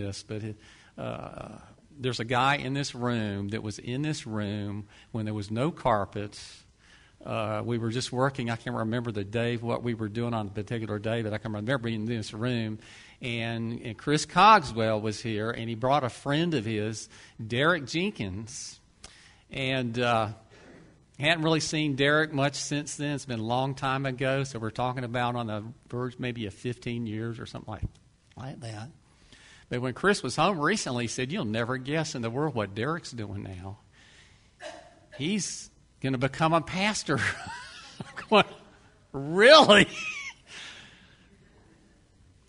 this, but uh, there's a guy in this room that was in this room when there was no carpets. Uh, we were just working. I can't remember the day, what we were doing on a particular day, but I can remember being in this room. And, and Chris Cogswell was here, and he brought a friend of his, Derek Jenkins. And uh, hadn't really seen Derek much since then. It's been a long time ago, so we're talking about on the verge maybe of 15 years or something like, like that. But when Chris was home recently, he said, You'll never guess in the world what Derek's doing now. He's going to become a pastor. really?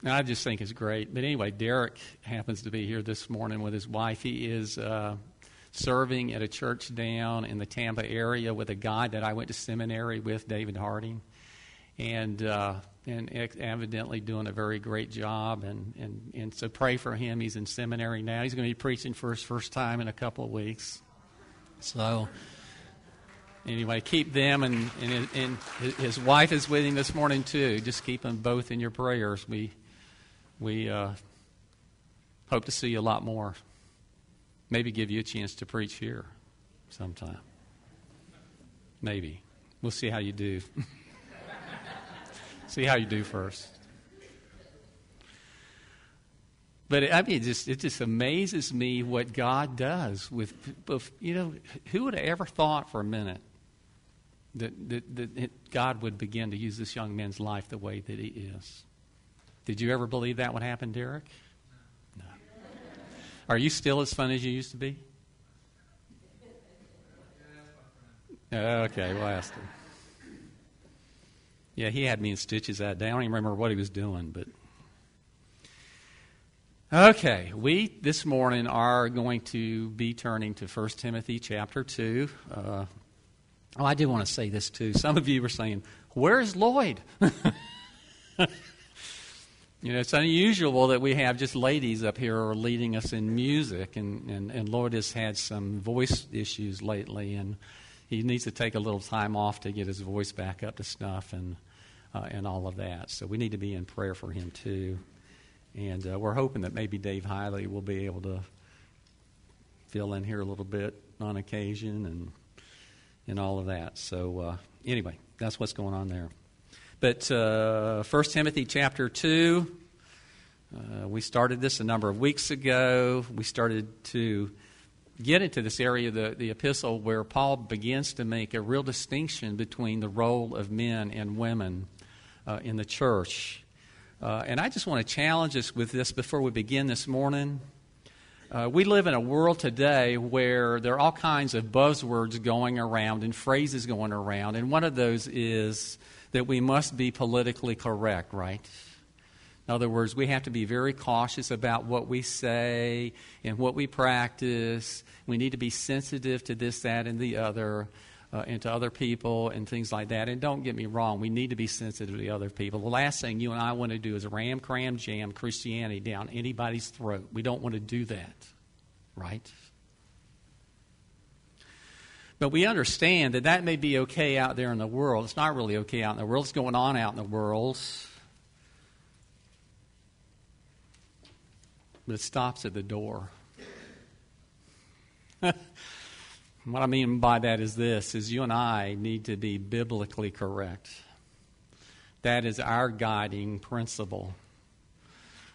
I just think it's great. But anyway, Derek happens to be here this morning with his wife. He is uh, serving at a church down in the Tampa area with a guy that I went to seminary with, David Harding. And uh, and evidently doing a very great job. And, and, and so pray for him. He's in seminary now. He's going to be preaching for his first time in a couple of weeks. So, anyway, keep them, and, and, and his wife is with him this morning too. Just keep them both in your prayers. We, we uh, hope to see you a lot more. Maybe give you a chance to preach here sometime. Maybe. We'll see how you do. See how you do first. But I mean, it just it just amazes me what God does with, you know, who would have ever thought for a minute that, that, that God would begin to use this young man's life the way that he is? Did you ever believe that would happen, Derek? No. Are you still as fun as you used to be? Okay, we'll ask him. Yeah, he had me in stitches that day. I don't even remember what he was doing, but. Okay, we this morning are going to be turning to 1 Timothy chapter 2. Uh, oh, I do want to say this too. Some of you were saying, Where's Lloyd? You know, it's unusual that we have just ladies up here are leading us in music, and, and, and Lloyd has had some voice issues lately, and he needs to take a little time off to get his voice back up to snuff and uh, and all of that. So we need to be in prayer for him too. And uh, we're hoping that maybe Dave Hiley will be able to fill in here a little bit on occasion and and all of that. So uh, anyway, that's what's going on there. But uh, 1 Timothy chapter 2, uh, we started this a number of weeks ago. We started to get into this area of the, the epistle where Paul begins to make a real distinction between the role of men and women uh, in the church. Uh, and I just want to challenge us with this before we begin this morning. Uh, we live in a world today where there are all kinds of buzzwords going around and phrases going around, and one of those is that we must be politically correct, right? In other words, we have to be very cautious about what we say and what we practice. We need to be sensitive to this, that, and the other uh, and to other people and things like that. And don't get me wrong, we need to be sensitive to other people. The last thing you and I want to do is ram, cram, jam Christianity down anybody's throat. We don't want to do that, right? But we understand that that may be okay out there in the world. It's not really okay out in the world. It's going on out in the world. But it stops at the door. What I mean by that is this is you and I need to be biblically correct. That is our guiding principle.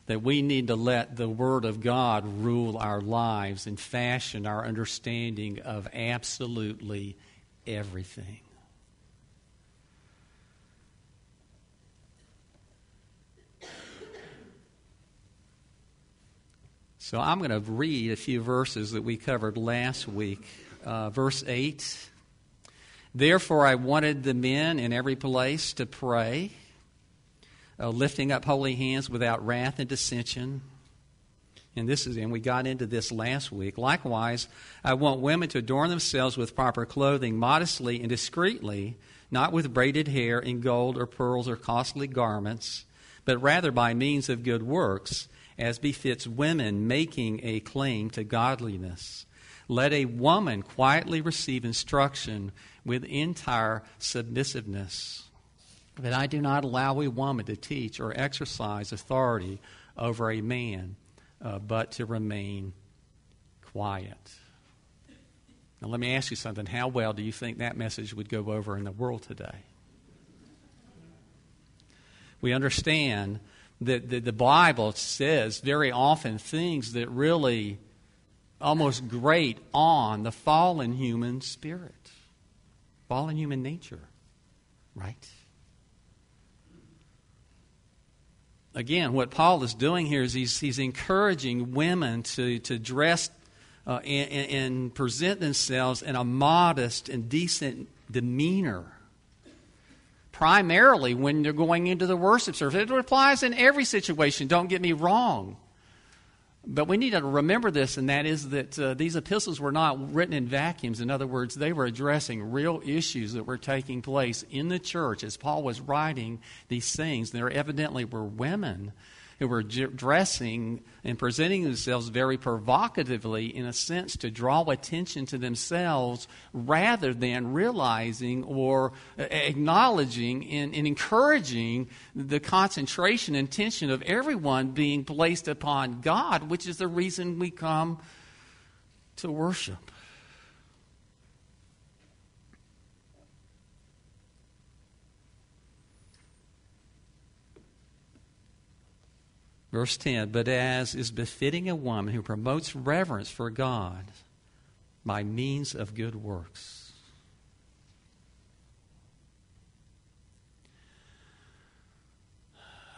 That we need to let the Word of God rule our lives and fashion our understanding of absolutely everything. So I'm going to read a few verses that we covered last week uh, verse 8 Therefore, I wanted the men in every place to pray, uh, lifting up holy hands without wrath and dissension. And this is, and we got into this last week. Likewise, I want women to adorn themselves with proper clothing, modestly and discreetly, not with braided hair in gold or pearls or costly garments, but rather by means of good works, as befits women making a claim to godliness. Let a woman quietly receive instruction with entire submissiveness. That I do not allow a woman to teach or exercise authority over a man, uh, but to remain quiet. Now, let me ask you something. How well do you think that message would go over in the world today? We understand that the, the Bible says very often things that really almost grate on the fallen human spirit, fallen human nature, right? Again, what Paul is doing here is he's, he's encouraging women to, to dress uh, and, and present themselves in a modest and decent demeanor primarily when they're going into the worship service. It applies in every situation, don't get me wrong. But we need to remember this, and that is that uh, these epistles were not written in vacuums. In other words, they were addressing real issues that were taking place in the church as Paul was writing these things. There evidently were women who were dressing and presenting themselves very provocatively, in a sense, to draw attention to themselves rather than realizing or uh, acknowledging and, and encouraging the concentration and tension of everyone being placed upon God, which is the reason we come to worship. Verse 10 But as is befitting a woman who promotes reverence for God by means of good works.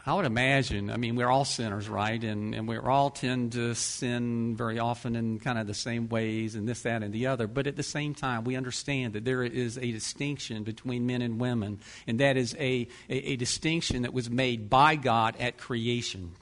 I would imagine, I mean, we're all sinners, right? And, and we all tend to sin very often in kind of the same ways and this, that, and the other. But at the same time, we understand that there is a distinction between men and women, and that is a, a, a distinction that was made by God at creation.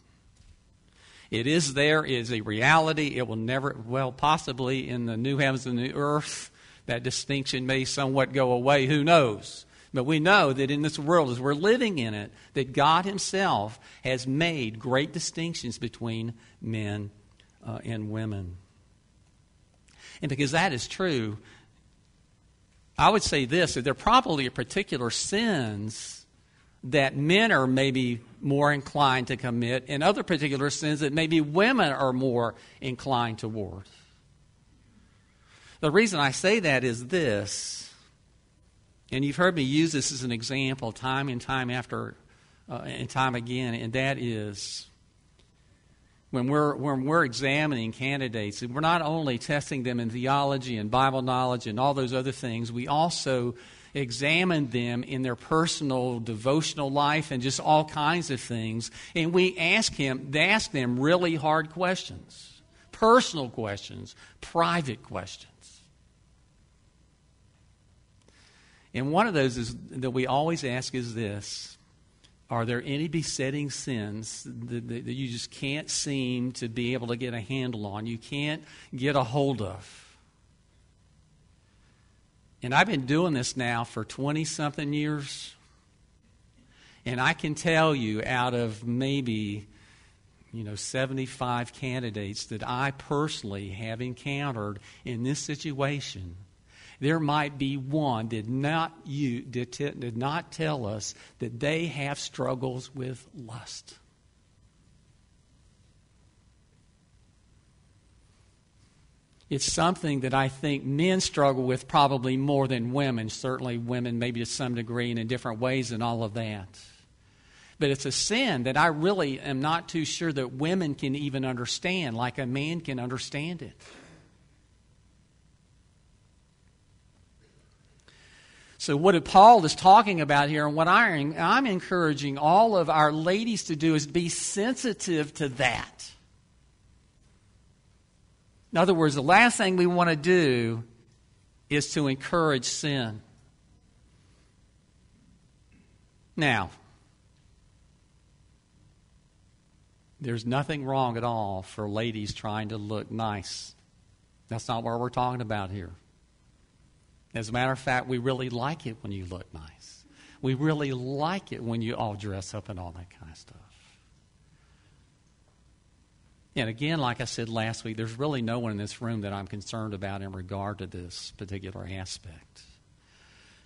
It is there, it is a reality. It will never, well, possibly in the new heavens and the new earth, that distinction may somewhat go away. Who knows? But we know that in this world, as we're living in it, that God Himself has made great distinctions between men uh, and women. And because that is true, I would say this that there probably are particular sins that men are maybe more inclined to commit and other particular sins that maybe women are more inclined toward. The reason I say that is this, and you've heard me use this as an example time and time after uh, and time again, and that is when we're, when we're examining candidates, we're not only testing them in theology and Bible knowledge and all those other things, we also examine them in their personal devotional life and just all kinds of things. And we ask him, ask them really hard questions, personal questions, private questions. And one of those is that we always ask is this Are there any besetting sins that, that, that you just can't seem to be able to get a handle on? You can't get a hold of? And I've been doing this now for 20 something years. And I can tell you out of maybe, you know, 75 candidates that I personally have encountered in this situation, there might be one did not you did, did not tell us that they have struggles with lust. It's something that I think men struggle with probably more than women. Certainly, women, maybe to some degree, and in different ways, and all of that. But it's a sin that I really am not too sure that women can even understand, like a man can understand it. So, what Paul is talking about here, and what I'm encouraging all of our ladies to do, is be sensitive to that. In other words, the last thing we want to do is to encourage sin. Now, there's nothing wrong at all for ladies trying to look nice. That's not what we're talking about here. As a matter of fact, we really like it when you look nice. We really like it when you all dress up and all that kind of stuff. And again, like I said last week, there's really no one in this room that I'm concerned about in regard to this particular aspect.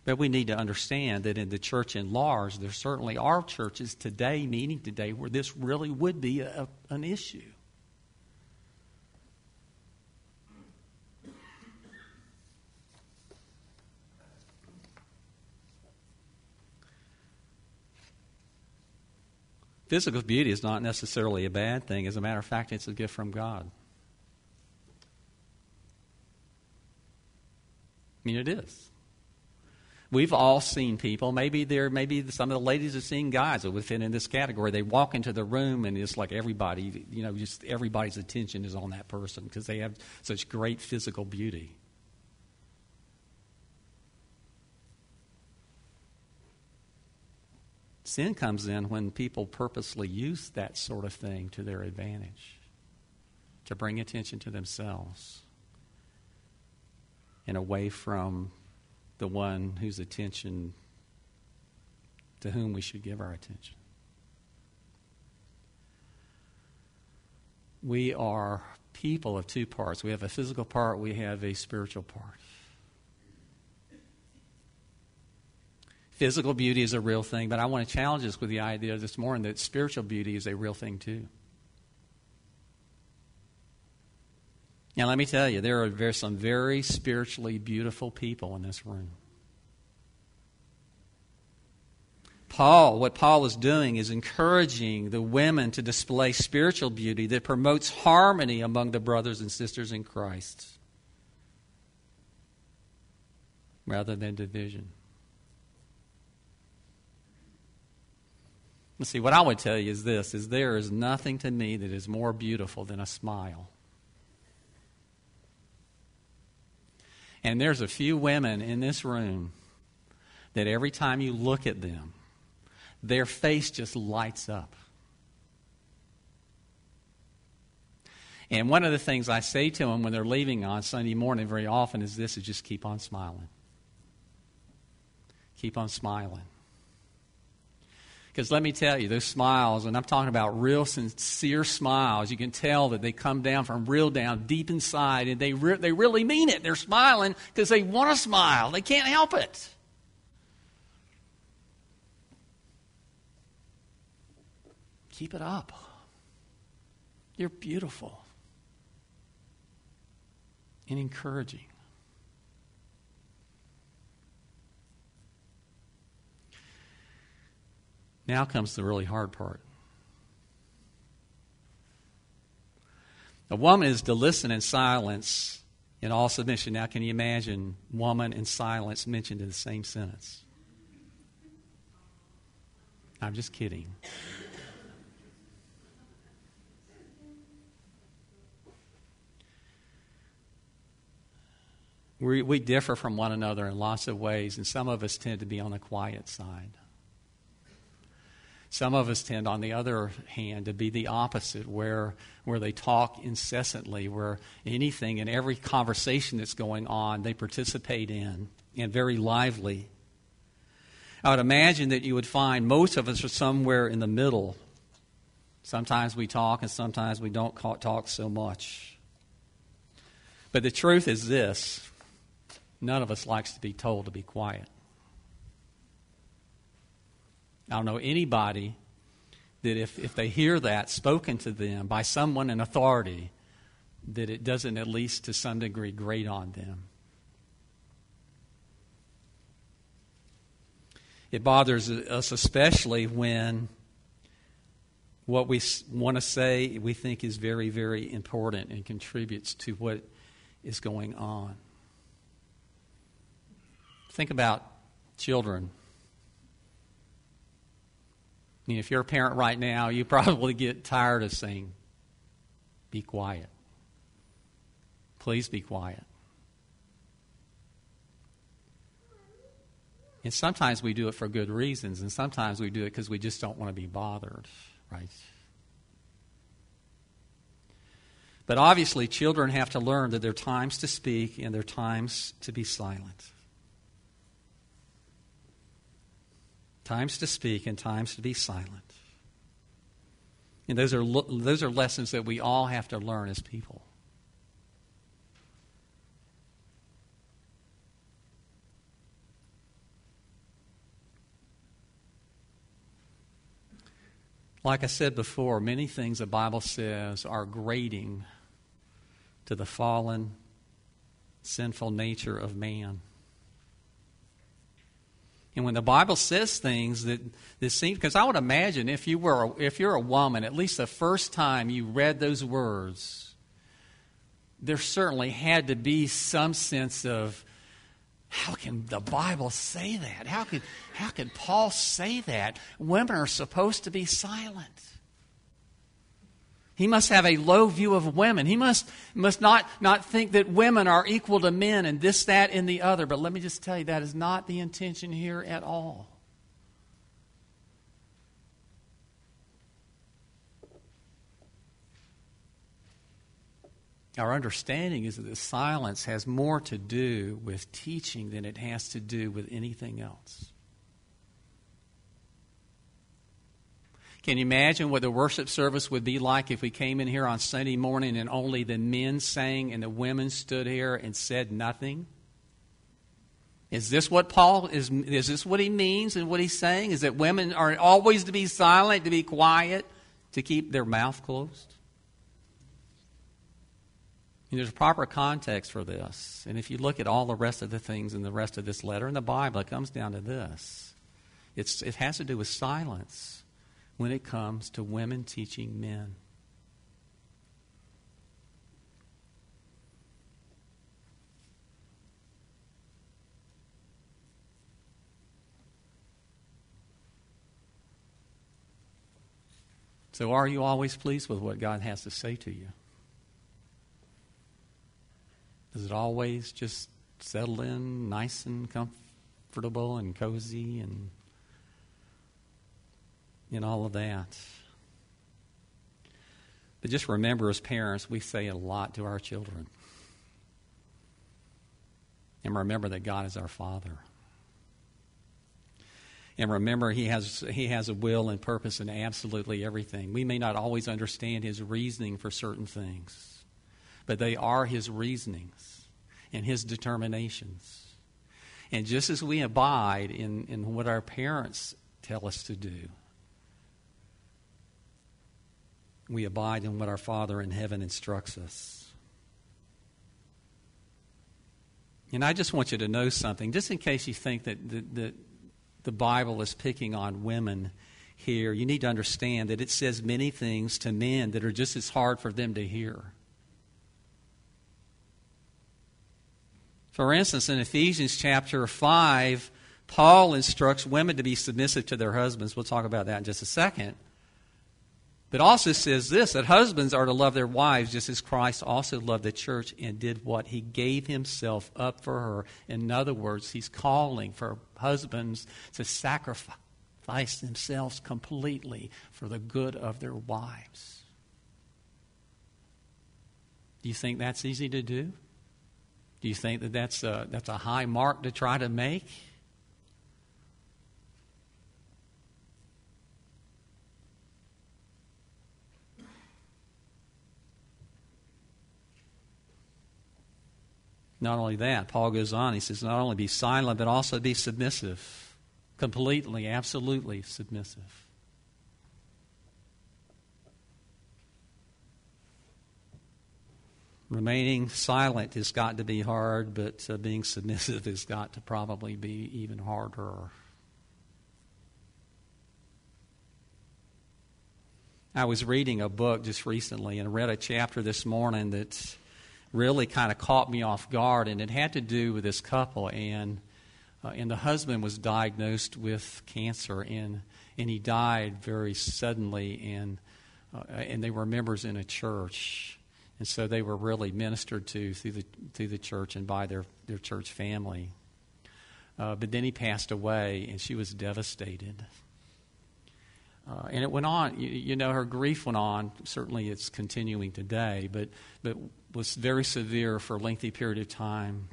But we need to understand that in the church in large, there certainly are churches today, meeting today, where this really would be a, an issue. Physical beauty is not necessarily a bad thing. As a matter of fact, it's a gift from God. I mean, it is. We've all seen people. Maybe there, maybe some of the ladies have seen guys that would fit in this category. They walk into the room and it's like everybody, you know, just everybody's attention is on that person because they have such great physical beauty. Sin comes in when people purposely use that sort of thing to their advantage, to bring attention to themselves and away from the one whose attention, to whom we should give our attention. We are people of two parts. We have a physical part, we have a spiritual part. Physical beauty is a real thing, but I want to challenge us with the idea this morning that spiritual beauty is a real thing too. Now, let me tell you, there are some very spiritually beautiful people in this room. Paul, what Paul is doing is encouraging the women to display spiritual beauty that promotes harmony among the brothers and sisters in Christ rather than division. Let's see, what I would tell you is this is there is nothing to me that is more beautiful than a smile. And there's a few women in this room that every time you look at them, their face just lights up. And one of the things I say to them when they're leaving on Sunday morning very often is this is just keep on smiling. Keep on smiling. Because let me tell you, those smiles, and I'm talking about real sincere smiles, you can tell that they come down from real down deep inside, and they, re- they really mean it. They're smiling because they want to smile, they can't help it. Keep it up. You're beautiful and encouraging. Now comes the really hard part. A woman is to listen in silence in all submission. Now, can you imagine woman and silence mentioned in the same sentence? I'm just kidding. We, we differ from one another in lots of ways, and some of us tend to be on the quiet side. Some of us tend, on the other hand, to be the opposite, where, where they talk incessantly, where anything and every conversation that's going on, they participate in, and very lively. I would imagine that you would find most of us are somewhere in the middle. Sometimes we talk, and sometimes we don't talk so much. But the truth is this none of us likes to be told to be quiet. I don't know anybody that if, if they hear that spoken to them by someone in authority, that it doesn't at least to some degree grate on them. It bothers us especially when what we want to say we think is very, very important and contributes to what is going on. Think about children if you're a parent right now, you probably get tired of saying, be quiet. Please be quiet. And sometimes we do it for good reasons, and sometimes we do it because we just don't want to be bothered, right? But obviously, children have to learn that there are times to speak and there are times to be silent. Times to speak and times to be silent. And those are, those are lessons that we all have to learn as people. Like I said before, many things the Bible says are grating to the fallen, sinful nature of man. And when the Bible says things that, that seem, because I would imagine if you were, a, if you're a woman, at least the first time you read those words, there certainly had to be some sense of, how can the Bible say that? How can, how can Paul say that? Women are supposed to be silent. He must have a low view of women. He must, must not, not think that women are equal to men and this, that, and the other. But let me just tell you, that is not the intention here at all. Our understanding is that the silence has more to do with teaching than it has to do with anything else. Can you imagine what the worship service would be like if we came in here on Sunday morning and only the men sang and the women stood here and said nothing? Is this what Paul is? Is this what he means and what he's saying? Is that women are always to be silent, to be quiet, to keep their mouth closed? there's a proper context for this. And if you look at all the rest of the things in the rest of this letter in the Bible, it comes down to this. It's, it has to do with silence when it comes to women teaching men. So, are you always pleased with what God has to say to you? Does it always just settle in nice and comfortable and cozy and in all of that. But just remember, as parents, we say a lot to our children. And remember that God is our Father. And remember, he has, he has a will and purpose in absolutely everything. We may not always understand His reasoning for certain things, but they are His reasonings and His determinations. And just as we abide in, in what our parents tell us to do, we abide in what our Father in heaven instructs us. And I just want you to know something, just in case you think that the, the, the Bible is picking on women here, you need to understand that it says many things to men that are just as hard for them to hear. For instance, in Ephesians chapter 5, Paul instructs women to be submissive to their husbands. We'll talk about that in just a second. But also says this that husbands are to love their wives just as Christ also loved the church and did what? He gave himself up for her. In other words, he's calling for husbands to sacrifice themselves completely for the good of their wives. Do you think that's easy to do? Do you think that that's a, that's a high mark to try to make? Not only that, Paul goes on, he says, not only be silent, but also be submissive. Completely, absolutely submissive. Remaining silent has got to be hard, but uh, being submissive has got to probably be even harder. I was reading a book just recently and read a chapter this morning that really kind of caught me off guard, and it had to do with this couple. And, uh, and the husband was diagnosed with cancer, and, and he died very suddenly, and, uh, and they were members in a church. And so they were really ministered to through the, through the church and by their, their church family. Uh, but then he passed away, and she was devastated. Uh, and it went on. You, you, know, her grief went on. Certainly, it's continuing today, but but was very severe for a lengthy period of time.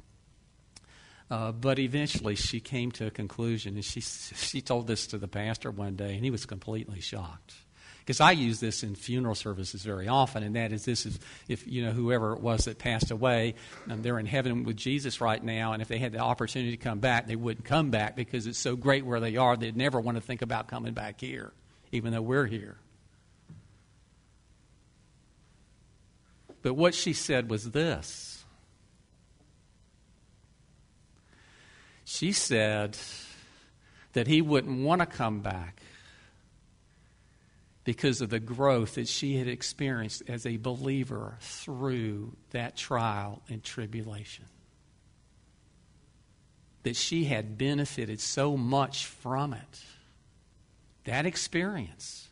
Uh, but eventually, she came to a conclusion, and she she told this to the pastor one day, and he was completely shocked. Because I use this in funeral services very often, and that is this is if you know whoever it was that passed away, and they're in heaven with Jesus right now, and if they had the opportunity to come back, they wouldn't come back because it's so great where they are, they'd never want to think about coming back here even though we're here. But what she said was this She said, that he wouldn't want to come back because of the growth that she had experienced as a believer through that trial and tribulation. That she had benefited so much from it. That experience.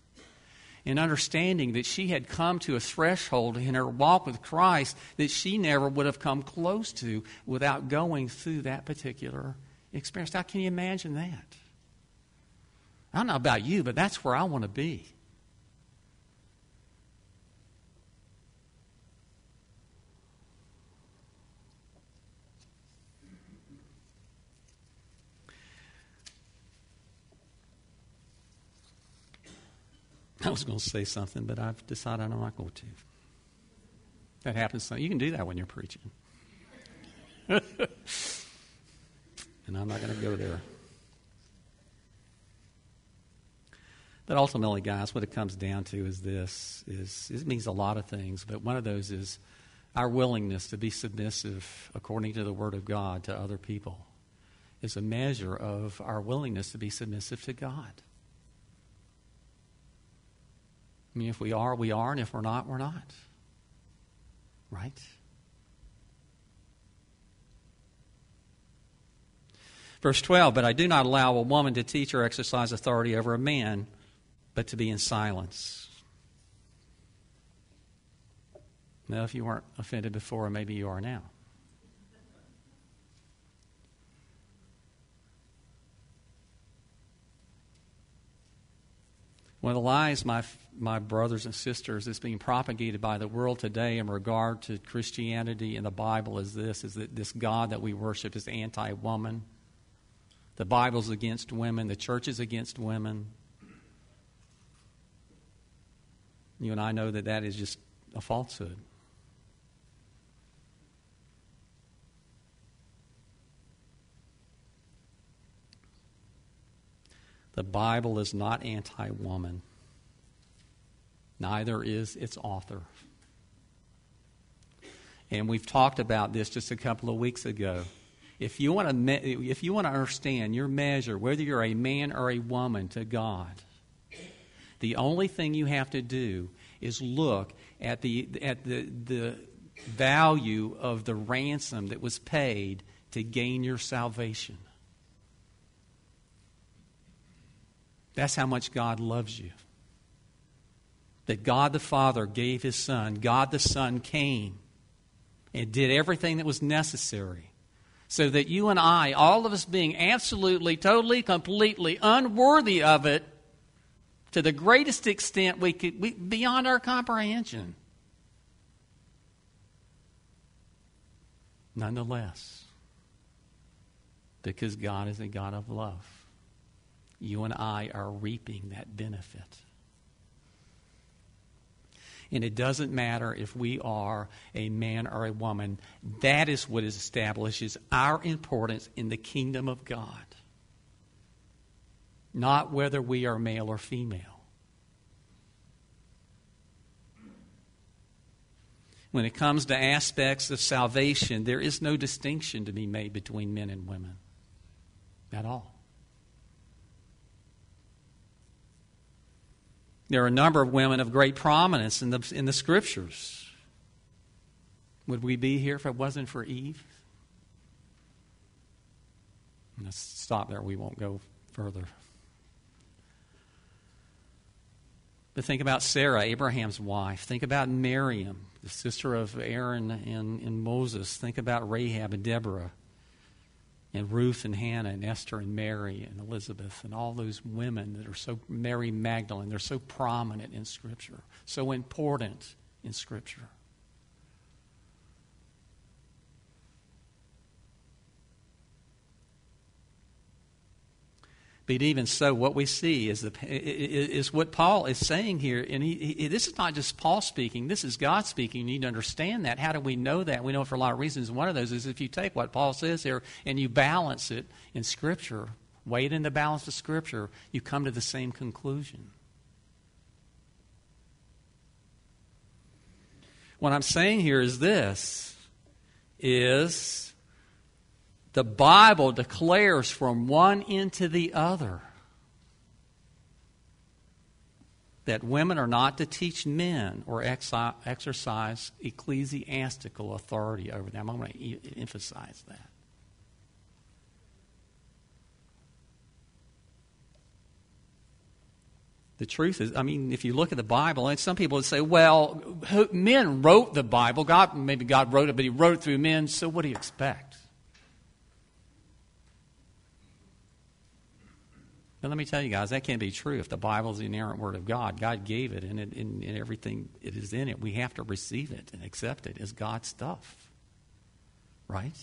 And understanding that she had come to a threshold in her walk with Christ that she never would have come close to without going through that particular experience. How can you imagine that? I don't know about you, but that's where I want to be. I was going to say something, but I've decided I'm not going to. That happens. You can do that when you're preaching. and I'm not going to go there. But ultimately, guys, what it comes down to is this: is it means a lot of things, but one of those is our willingness to be submissive, according to the Word of God, to other people, is a measure of our willingness to be submissive to God. I mean, if we are, we are, and if we're not, we're not. Right? Verse 12, but I do not allow a woman to teach or exercise authority over a man but to be in silence. Now, if you weren't offended before, maybe you are now. One of the lies, my, my brothers and sisters, that's being propagated by the world today in regard to Christianity and the Bible is this, is that this God that we worship is anti-woman. The Bible's against women. The church is against women. You and I know that that is just a falsehood. The Bible is not anti woman, neither is its author. And we've talked about this just a couple of weeks ago. If you want to, me- if you want to understand your measure, whether you're a man or a woman to God, the only thing you have to do is look at the, at the, the value of the ransom that was paid to gain your salvation. That's how much God loves you. That God the Father gave His Son, God the Son came and did everything that was necessary so that you and I, all of us being absolutely, totally, completely unworthy of it, to the greatest extent we could, we, beyond our comprehension. Nonetheless, because God is a God of love, you and I are reaping that benefit. And it doesn't matter if we are a man or a woman, that is what establishes our importance in the kingdom of God not whether we are male or female. When it comes to aspects of salvation, there is no distinction to be made between men and women at all. There are a number of women of great prominence in the, in the scriptures. Would we be here if it wasn't for Eve? Let's stop there. We won't go further. But think about Sarah, Abraham's wife. Think about Miriam, the sister of Aaron and, and Moses. Think about Rahab and Deborah, and Ruth and Hannah, and Esther and Mary and Elizabeth, and all those women that are so, Mary Magdalene, they're so prominent in Scripture, so important in Scripture. But even so, what we see is, the, is what Paul is saying here. And he, he, this is not just Paul speaking, this is God speaking. You need to understand that. How do we know that? We know for a lot of reasons. One of those is if you take what Paul says here and you balance it in Scripture, weigh it in the balance of Scripture, you come to the same conclusion. What I'm saying here is this is The Bible declares from one end to the other that women are not to teach men or exercise ecclesiastical authority over them. I'm going to emphasize that. The truth is, I mean, if you look at the Bible, and some people would say, well, men wrote the Bible. God, maybe God wrote it, but He wrote it through men, so what do you expect? But let me tell you guys, that can't be true. If the Bible is the inerrant Word of God, God gave it, and, it, and, and everything it is in it, we have to receive it and accept it as God's stuff. Right?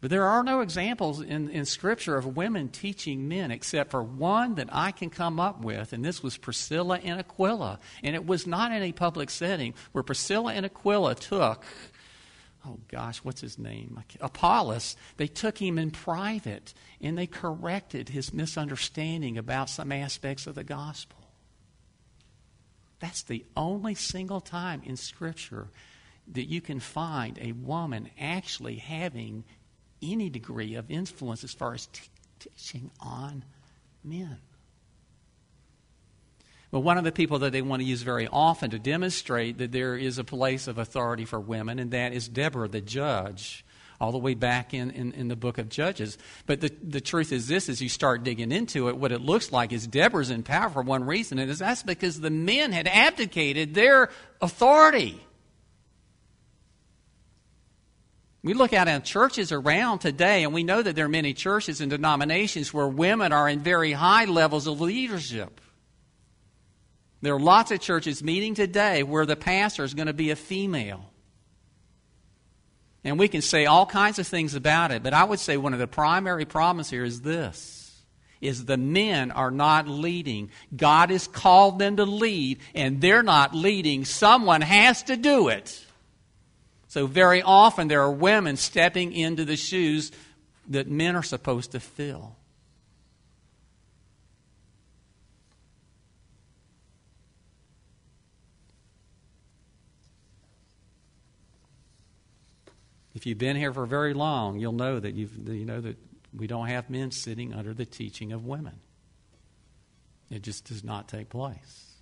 But there are no examples in, in Scripture of women teaching men except for one that I can come up with, and this was Priscilla and Aquila. And it was not in a public setting where Priscilla and Aquila took, oh gosh, what's his name? Apollos. They took him in private and they corrected his misunderstanding about some aspects of the gospel. That's the only single time in Scripture that you can find a woman actually having any degree of influence as far as t- teaching on men. But one of the people that they want to use very often to demonstrate that there is a place of authority for women, and that is Deborah, the judge, all the way back in, in, in, the book of Judges. But the, the truth is this as you start digging into it, what it looks like is Deborah's in power for one reason, and that's because the men had abdicated their authority. We look out at churches around today, and we know that there are many churches and denominations where women are in very high levels of leadership. There are lots of churches meeting today where the pastor is going to be a female. And we can say all kinds of things about it, but I would say one of the primary problems here is this is the men are not leading. God has called them to lead, and they're not leading. Someone has to do it. So, very often, there are women stepping into the shoes that men are supposed to fill. If you've been here for very long, you'll know that you've, you know that we don't have men sitting under the teaching of women. It just does not take place.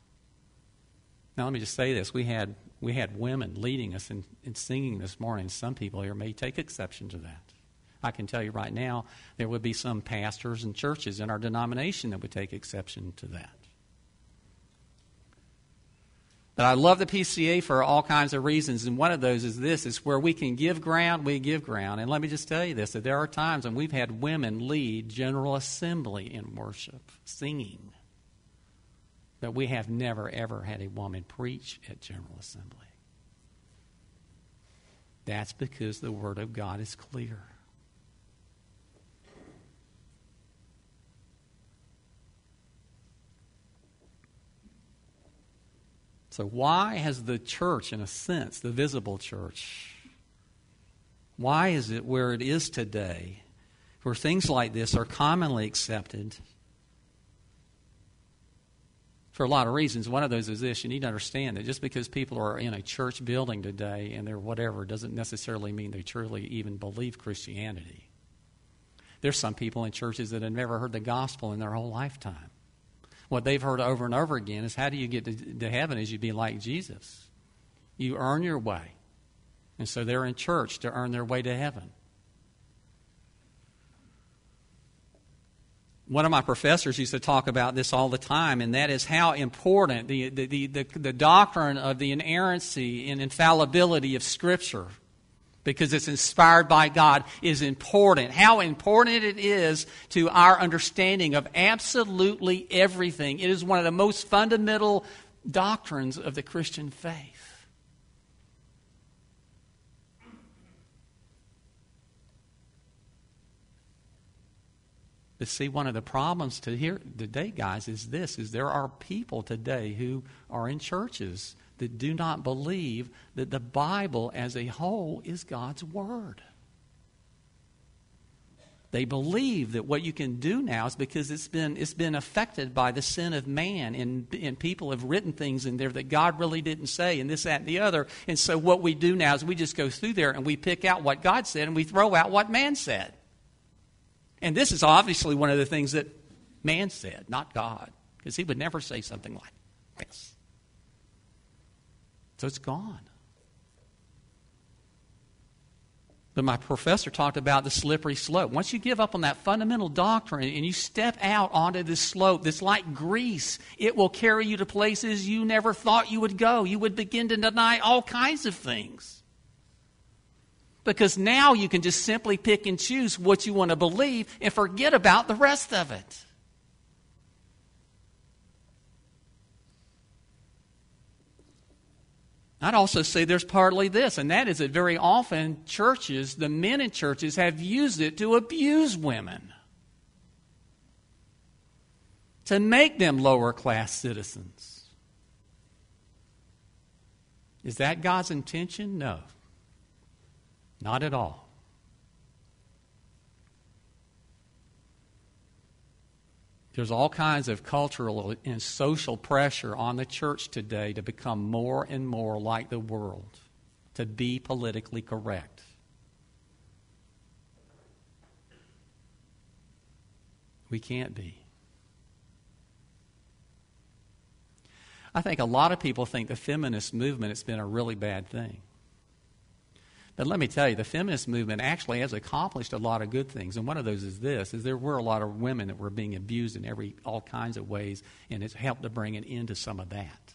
Now, let me just say this: we had we had women leading us in, in singing this morning. Some people here may take exception to that. I can tell you right now, there would be some pastors and churches in our denomination that would take exception to that. But I love the PCA for all kinds of reasons, and one of those is this: is where we can give ground, we give ground. And let me just tell you this: that there are times when we've had women lead General Assembly in worship, singing. But we have never, ever had a woman preach at General Assembly. That's because the Word of God is clear. So, why has the church, in a sense, the visible church, why is it where it is today, where things like this are commonly accepted? for a lot of reasons. One of those is this you need to understand that just because people are in a church building today and they're whatever doesn't necessarily mean they truly even believe Christianity. There's some people in churches that have never heard the gospel in their whole lifetime. What they've heard over and over again is how do you get to, to heaven is you be like Jesus? You earn your way. And so they're in church to earn their way to heaven. one of my professors used to talk about this all the time, and that is how important the, the, the, the, the doctrine of the inerrancy and infallibility of Scripture, because it's inspired by God, is important. How important it is to our understanding of absolutely everything. It is one of the most fundamental doctrines of the Christian faith. But see, one of the problems to here today, guys, is this: is there are people today who are in churches that do not believe that the Bible as a whole is God's word. They believe that what you can do now is because it's been, it's been affected by the sin of man, and, and people have written things in there that God really didn't say, and this, that, and the other. And so what we do now is we just go through there and we pick out what God said and we throw out what man said. And this is obviously one of the things that man said, not God, because he would never say something like this. So it's gone. But my professor talked about the slippery slope. Once you give up on that fundamental doctrine and you step out onto this slope that's like grease, it will carry you to places you never thought you would go. You would begin to deny all kinds of things. Because now you can just simply pick and choose what you want to believe and forget about the rest of it. I'd also say there's partly this, and that is that very often churches, the men in churches, have used it to abuse women, to make them lower class citizens. Is that God's intention? No, not at all. There's all kinds of cultural and social pressure on the church today to become more and more like the world, to be politically correct. We can't be. I think a lot of people think the feminist movement has been a really bad thing. But let me tell you, the feminist movement actually has accomplished a lot of good things, and one of those is this: is there were a lot of women that were being abused in every all kinds of ways, and it's helped to bring an end to some of that.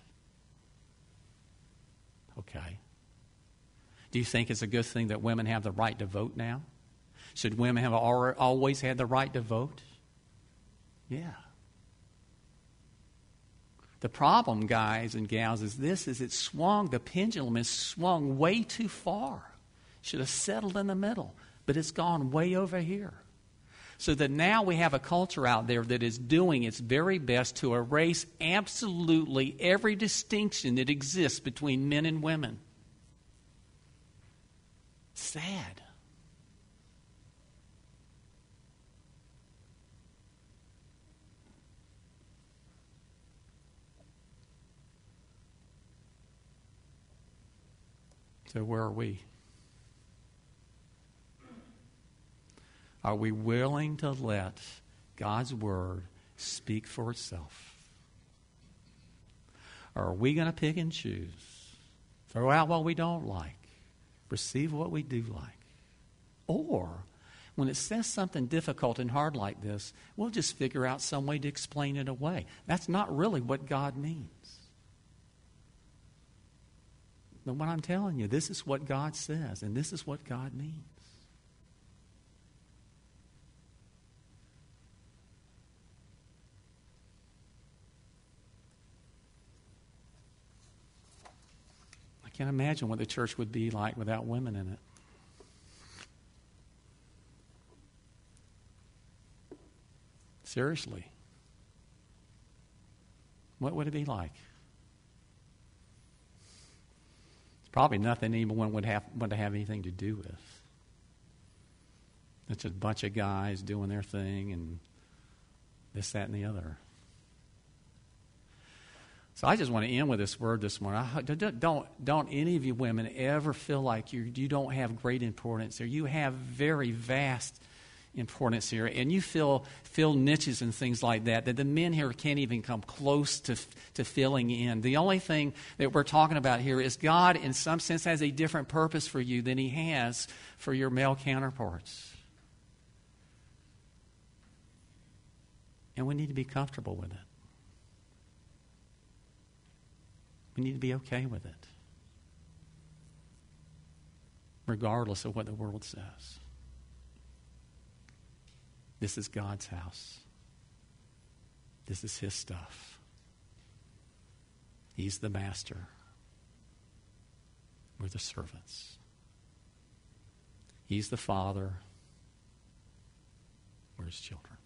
Okay. Do you think it's a good thing that women have the right to vote now? Should women have always had the right to vote? Yeah. The problem, guys and gals, is this is it swung, the pendulum has swung way too far. Should have settled in the middle, but it's gone way over here. So that now we have a culture out there that is doing its very best to erase absolutely every distinction that exists between men and women. Sad. So, where are we? Are we willing to let God's Word speak for itself? Or are we going to pick and choose? Throw out what we don't like, receive what we do like? Or, when it says something difficult and hard like this, we'll just figure out some way to explain it away. That's not really what God means. But what I'm telling you, this is what God says, and this is what God means. Can't imagine what the church would be like without women in it. Seriously. What would it be like? It's probably nothing anyone would have want to have anything to do with. It's a bunch of guys doing their thing and this, that, and the other. So I just want to end with this word this morning. Don't, don't any of you women ever feel like you, you don't have great importance here. You have very vast importance here, and you fill, fill niches and things like that that the men here can't even come close to, to filling in. The only thing that we're talking about here is God, in some sense, has a different purpose for you than He has for your male counterparts. And we need to be comfortable with it. We need to be okay with it, regardless of what the world says. This is God's house. This is His stuff. He's the master. We're the servants. He's the father. We're His children.